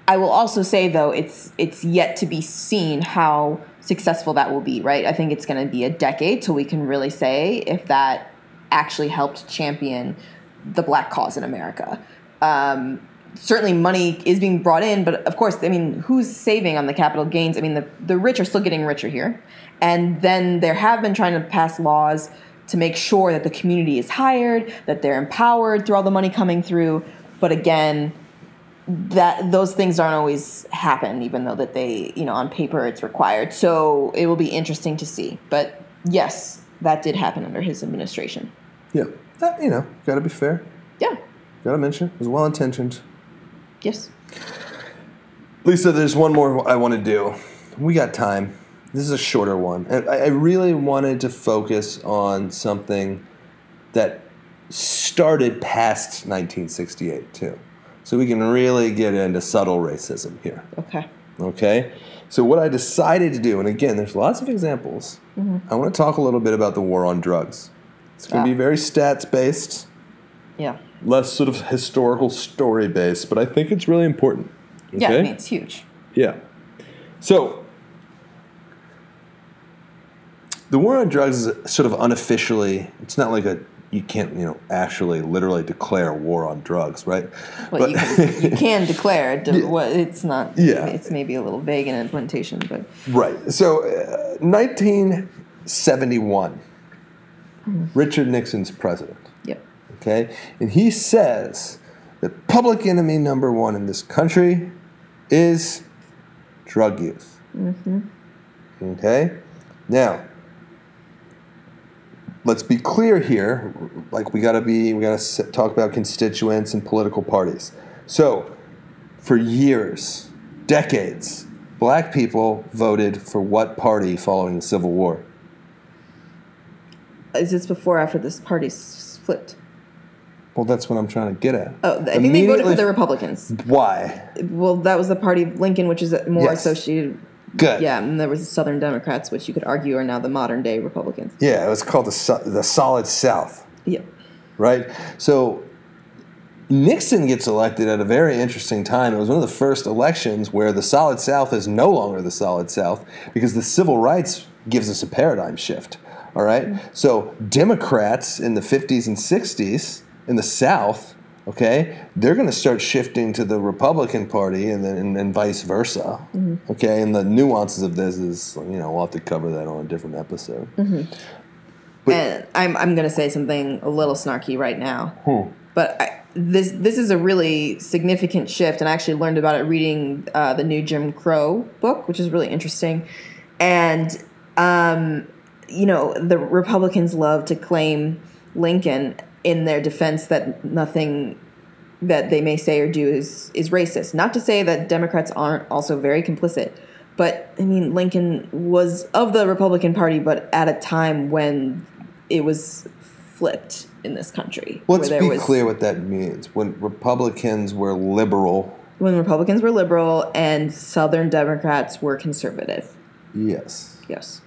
I will also say though, it's it's yet to be seen how successful that will be. Right? I think it's going to be a decade till we can really say if that actually helped champion the black cause in America. Um, certainly, money is being brought in, but of course, I mean, who's saving on the capital gains? I mean, the the rich are still getting richer here, and then there have been trying to pass laws to make sure that the community is hired, that they're empowered through all the money coming through. But again, that those things aren't always happen, even though that they, you know, on paper it's required. So it will be interesting to see. But yes, that did happen under his administration. yeah. Uh, you know, got to be fair. Yeah. Got to mention it was well intentioned. Yes. Lisa, there's one more I want to do. We got time. This is a shorter one. I, I really wanted to focus on something that started past 1968 too, so we can really get into subtle racism here. Okay. Okay. So what I decided to do, and again, there's lots of examples. I want to talk a little bit about the war on drugs. It's going to Ah. be very stats based, Yeah. less sort of historical story based, but I think it's really important. Yeah. I mean, it's huge. Yeah. So, the war on drugs is sort of unofficially, it's not like a, you can't, you know, actually literally declare war on drugs, right? Well, you, can, you can declare it. Yeah. It's not. Yeah. It's maybe a little vague in implementation, but Right. So, uh, 1971, Richard Nixon's president. yep. Okay? And he says that public enemy number one in this country is drug use. Mm-hmm. Okay? Now, let's be clear here. Like, we gotta be, we gotta talk about constituents and political parties. So, for years, decades, black people voted for what party following the Civil War? Is this before or after this party split? Well, that's what I'm trying to get at. Oh, I think they voted for the Republicans. Why? Well, that was the party of Lincoln, which is more Yes. associated. Good. Yeah, and there was the Southern Democrats, which you could argue are now the modern day Republicans. Yeah, it was called the the Solid South, Yep. right? So Nixon gets elected at a very interesting time. It was one of the first elections where the Solid South is no longer the Solid South because the civil rights gives us a paradigm shift. All right? Mm-hmm. So Democrats in the 50s and 60s in the South, okay, they're going to start shifting to the Republican Party and then and, and vice versa. Okay, and the nuances of this is, you know, we'll have to cover that on a different episode. But- and I'm I'm gonna say something a little snarky right now, Hmm. but I, this this is a really significant shift, and I actually learned about it reading uh, the new Jim Crow book, which is really interesting, and um, you know the Republicans love to claim Lincoln in their defense that nothing that they may say or do is is racist. Not to say that Democrats aren't also very complicit, but I mean Lincoln was of the Republican Party, but at a time when it was flipped in this country. Let's where be was- clear what that means. When Republicans were liberal, When Republicans were liberal and Southern Democrats were conservative. yes. Yes.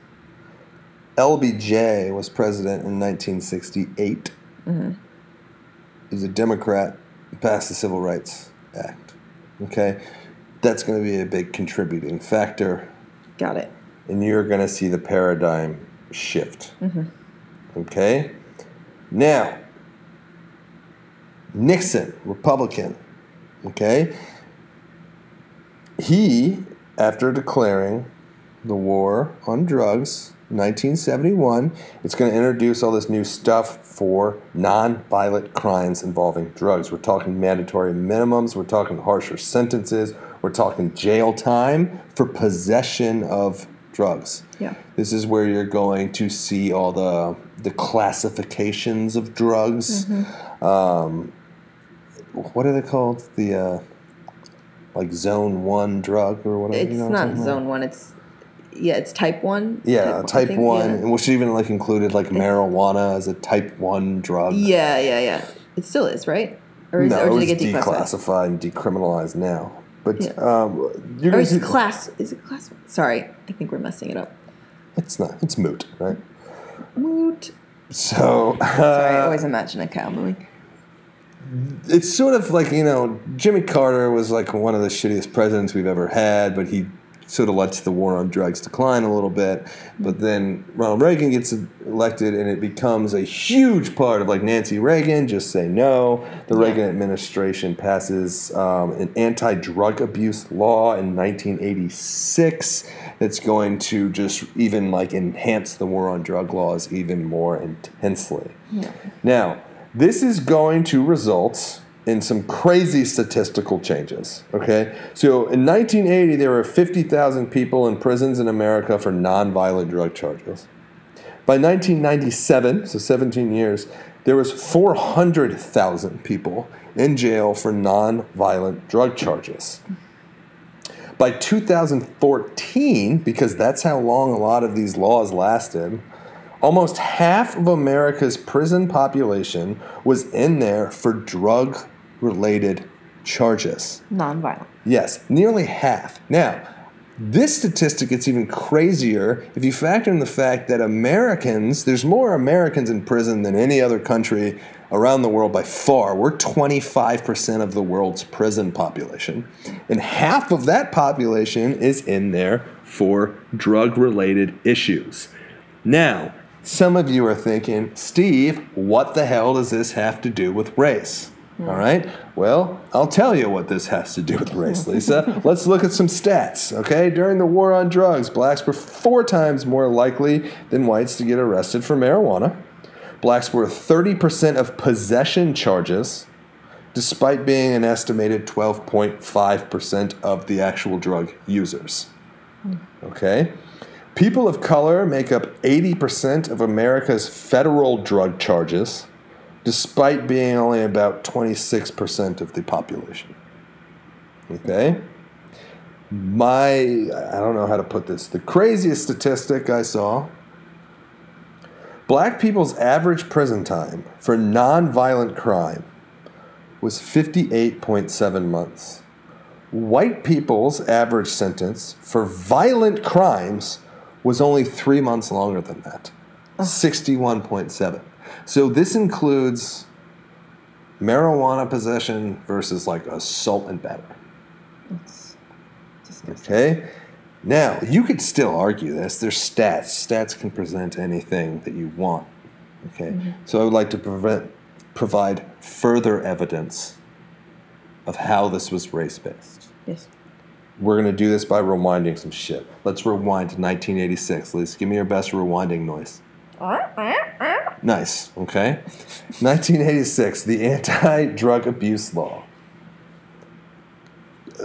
LBJ was president in 1968. He was a Democrat, passed the Civil Rights Act. Okay? That's going to be a big contributing factor, Got it. and you're going to see the paradigm shift. Mm-hmm. Okay? Now, Nixon, Republican. Okay? He, after declaring the war on drugs, 1971, it's going to introduce all this new stuff for non-violent crimes involving drugs. We're talking mandatory minimums, we're talking harsher sentences, we're talking jail time for possession of drugs. Yeah. This is where you're going to see all the the classifications of drugs. Mm-hmm. Um, what are they called? The uh, like zone one drug or whatever. It's you know not talking about? zone one. It's yeah, it's type one. Yeah, type think, one, yeah. which even like included like marijuana as a type one drug. Yeah, yeah, yeah. It still is, right? Or, is, no, or it did was it get declassified? and decriminalized now. But Yeah. um, you're Or is it class? Is it class? Sorry, I think we're messing it up. It's not. It's moot, right? Moot. So Sorry, I uh, always imagine a cow mooing. it's sort of like you know Jimmy Carter was like one of the shittiest presidents we've ever had, but he sort of lets the war on drugs decline a little bit. But then Ronald Reagan gets elected, and it becomes a huge part of like Nancy Reagan. Just say no. The Yeah. Reagan administration passes um, an anti-drug abuse law in 1986 that's going to just even like enhance the war on drug laws even more intensely. Now, this is going to result in some crazy statistical changes. Okay, so in 1980, there were 50,000 people in prisons in America for nonviolent drug charges. By 1997, so 17 years, there was 400,000 people in jail for nonviolent drug charges. By 2014, because that's how long a lot of these laws lasted, almost half of America's prison population was in there for drug related charges. Non-violent. Yes, nearly half. Now, this statistic gets even crazier if you factor in the fact that Americans, there's more Americans in prison than any other country around the world by far. We're 25% of the world's prison population. And half of that population is in there for drug related issues. Now, some of you are thinking, Steve, what the hell does this have to do with race? All right. Well, I'll tell you what this has to do with race, Lisa. Let's look at some stats. Okay. During the war on drugs, blacks were four times more likely than whites to get arrested for marijuana. Blacks were 30% of possession charges, despite being an estimated 12.5% of the actual drug users. Hmm. Okay. People of color make up 80% of America's federal drug charges, despite being only about 26% of the population. Okay? My, I don't know how to put this, the craziest statistic I saw black people's average prison time for nonviolent crime was 58.7 months. White people's average sentence for violent crimes was only three months longer than that 61.7. So this includes marijuana possession versus like assault and battery. Okay? Now, you could still argue this. There's stats. Stats can present anything that you want. Okay? Mm-hmm. So I would like to prevent, provide further evidence of how this was race based. Yes. We're going to do this by rewinding some shit. Let's rewind to 1986. Lisa, give me your best rewinding noise. Nice. Okay. 1986, the anti drug abuse law.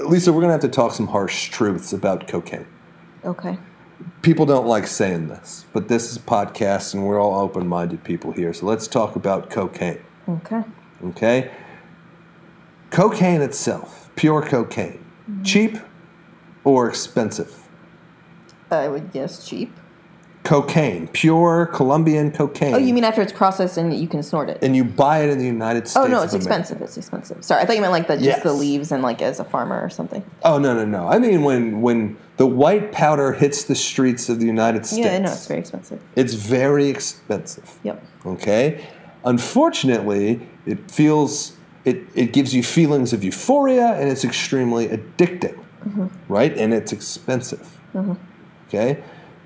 Lisa, we're going to have to talk some harsh truths about cocaine. Okay. People don't like saying this, but this is a podcast and we're all open minded people here. So let's talk about cocaine. Okay. Okay? Cocaine itself, pure cocaine, mm-hmm. cheap or expensive? I would guess cheap. Cocaine, pure Colombian cocaine. Oh, you mean after it's processed and you can snort it? and you buy it in the United oh, States. Oh no, it's America. expensive. It's expensive. Sorry, I thought you meant like the just the leaves and like as a farmer or something. Oh no no no! I mean when when the white powder hits the streets of the United States, Yeah, know it's very expensive. it's very expensive. Yep. Okay, unfortunately, it feels it it gives you feelings of euphoria and it's extremely addicting, mm-hmm. right? And it's expensive. Mm-hmm. Okay,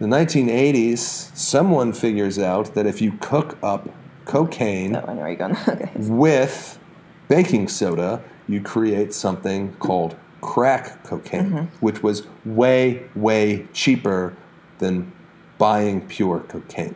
the 1980s, someone figures out that if you cook up cocaine Oh, I know where you're going. okay. with baking soda, you create something called crack cocaine, mm-hmm. which was way, way cheaper than buying pure cocaine.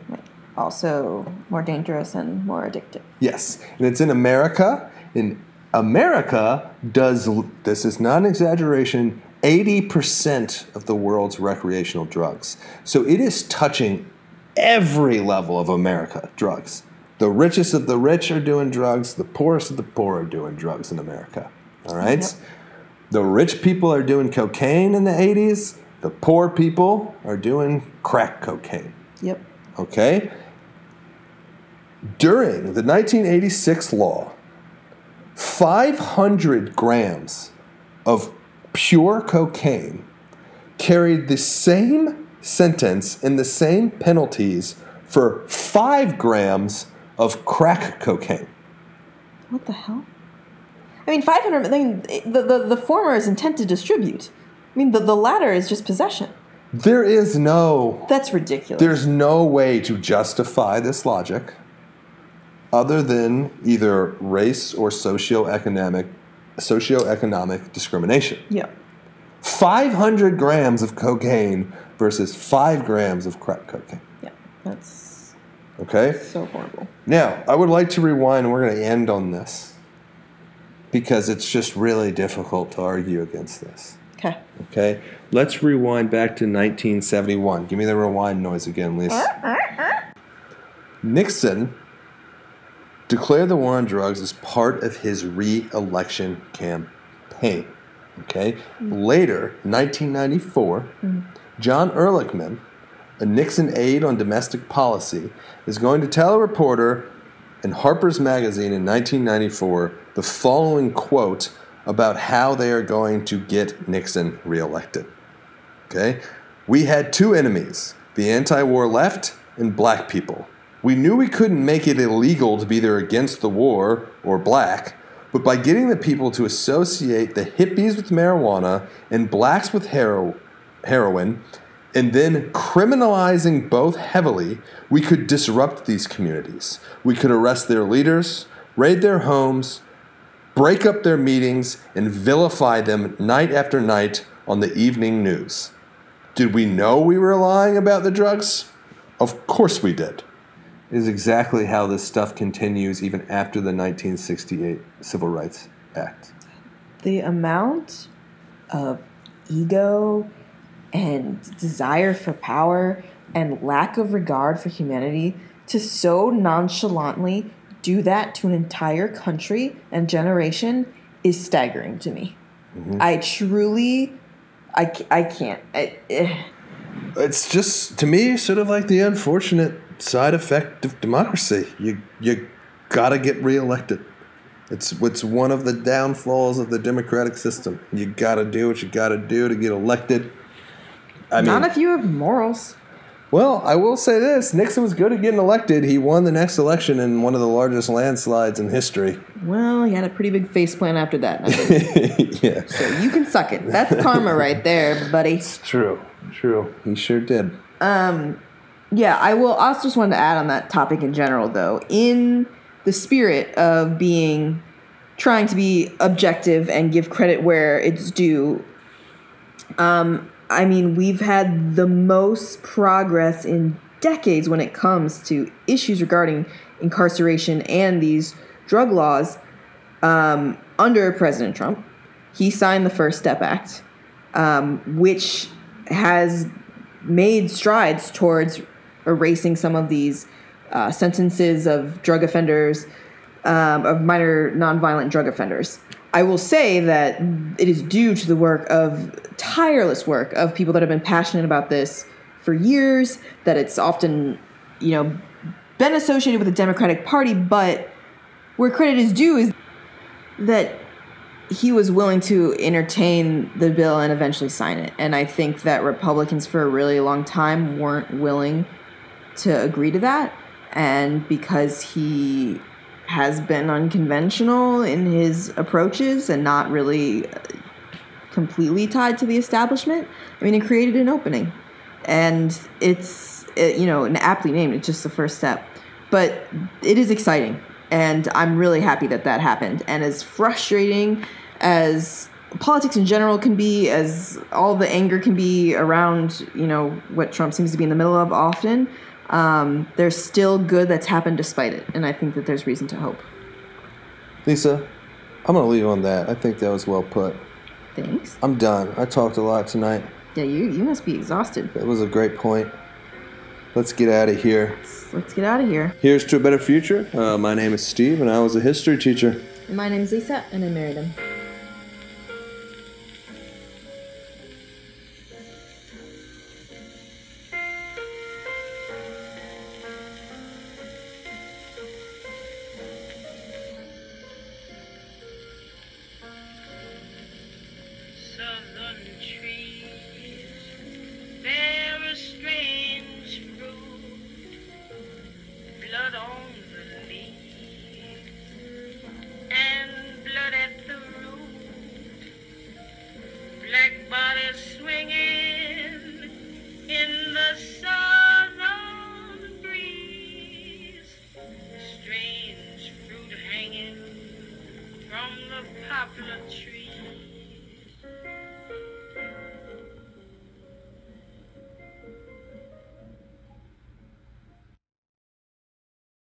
Also more dangerous and more addictive. Yes, and it's in America. In America, does this is not an exaggeration, 80% of the world's recreational drugs. So it is touching every level of America, drugs. The richest of the rich are doing drugs, the poorest of the poor are doing drugs in America. All right? Yep. The rich people are doing cocaine in the 80s, the poor people are doing crack cocaine. Yep. Okay? During the 1986 law, 500 grams of pure cocaine carried the same sentence and the same penalties for 5 grams of crack cocaine. What the hell? I mean, 500, I mean, the, the, the former is intent to distribute. I mean, the, the latter is just possession. There is no That's ridiculous. There's no way to justify this logic other than either race or socioeconomic socioeconomic discrimination. yeah. 500 grams of cocaine versus 5 grams of crack cocaine. Yeah. That's Okay? so horrible. Now, I would like to rewind and we're going to end on this because it's just really difficult to argue against this. Okay. Okay? Let's rewind back to 1971. Give me the rewind noise again, Lisa. Nixon declared the war on drugs as part of his re-election campaign. Okay. Mm-hmm. Later, 1994, mm-hmm. John Ehrlichman, a Nixon aide on domestic policy, is going to tell a reporter in Harper's Magazine in 1994 the following quote about how they are going to get Nixon reelected. Okay? We had two enemies the anti war left and black people. We knew we couldn't make it illegal to be either against the war or black, but by getting the people to associate the hippies with marijuana and blacks with hero- heroin, and then criminalizing both heavily, we could disrupt these communities. We could arrest their leaders, raid their homes, break up their meetings, and vilify them night after night on the evening news. Did we know we were lying about the drugs? Of course we did. Is exactly how this stuff continues even after the 1968 Civil Rights Act. The amount of ego and desire for power and lack of regard for humanity to so nonchalantly do that to an entire country and generation is staggering to me. I truly, I, I can't. I, eh. It's just to me sort of like the unfortunate side effect of democracy. You you gotta get reelected. It's it's one of the downfalls of the democratic system. You gotta do what you gotta do to get elected. I mean, Not if you have morals. well, I will say this: Nixon was good at getting elected. He won the next election in one of the largest landslides in history. Well, you had a pretty big face plant after that. yeah, so you can suck it. That's karma right there, buddy. It's true, true. He sure did. Um, Yeah, I will also just wanted to add on that topic in general though. In the spirit of being trying to be objective and give credit where it's due, um, I mean, we've had the most progress in decades when it comes to issues regarding incarceration and these drug laws um, under President Trump. He signed the First Step Act, um, which has made strides towards erasing some of these uh, sentences of drug offenders, um, of minor nonviolent drug offenders. I will say that it is due to the work of tireless work of people that have been passionate about this for years. That it's often, you know, been associated with the Democratic Party, but where credit is due is that he was willing to entertain the bill and eventually sign it. And I think that Republicans for a really long time weren't willing to agree to that. And because he has been unconventional in his approaches and not really uh, completely tied to the establishment, I mean, it created an opening. And it's, it, you know, an aptly named, it's just the first step. But it is exciting. And I'm really happy that that happened. And as frustrating as politics in general can be, as all the anger can be around, you know, what Trump seems to be in the middle of often, um, there's still good that's happened despite it. And I think that there's reason to hope. Lisa, I'm to leave on that. I think that was well put. Thanks. I'm done. I talked a lot tonight. Yeah, you you must be exhausted. That was a great point. Let's get out of here. Let's get out of here. Here's to a better future. Uh, my name is Steve, and I was a history teacher. And my name's Lisa, and I married him.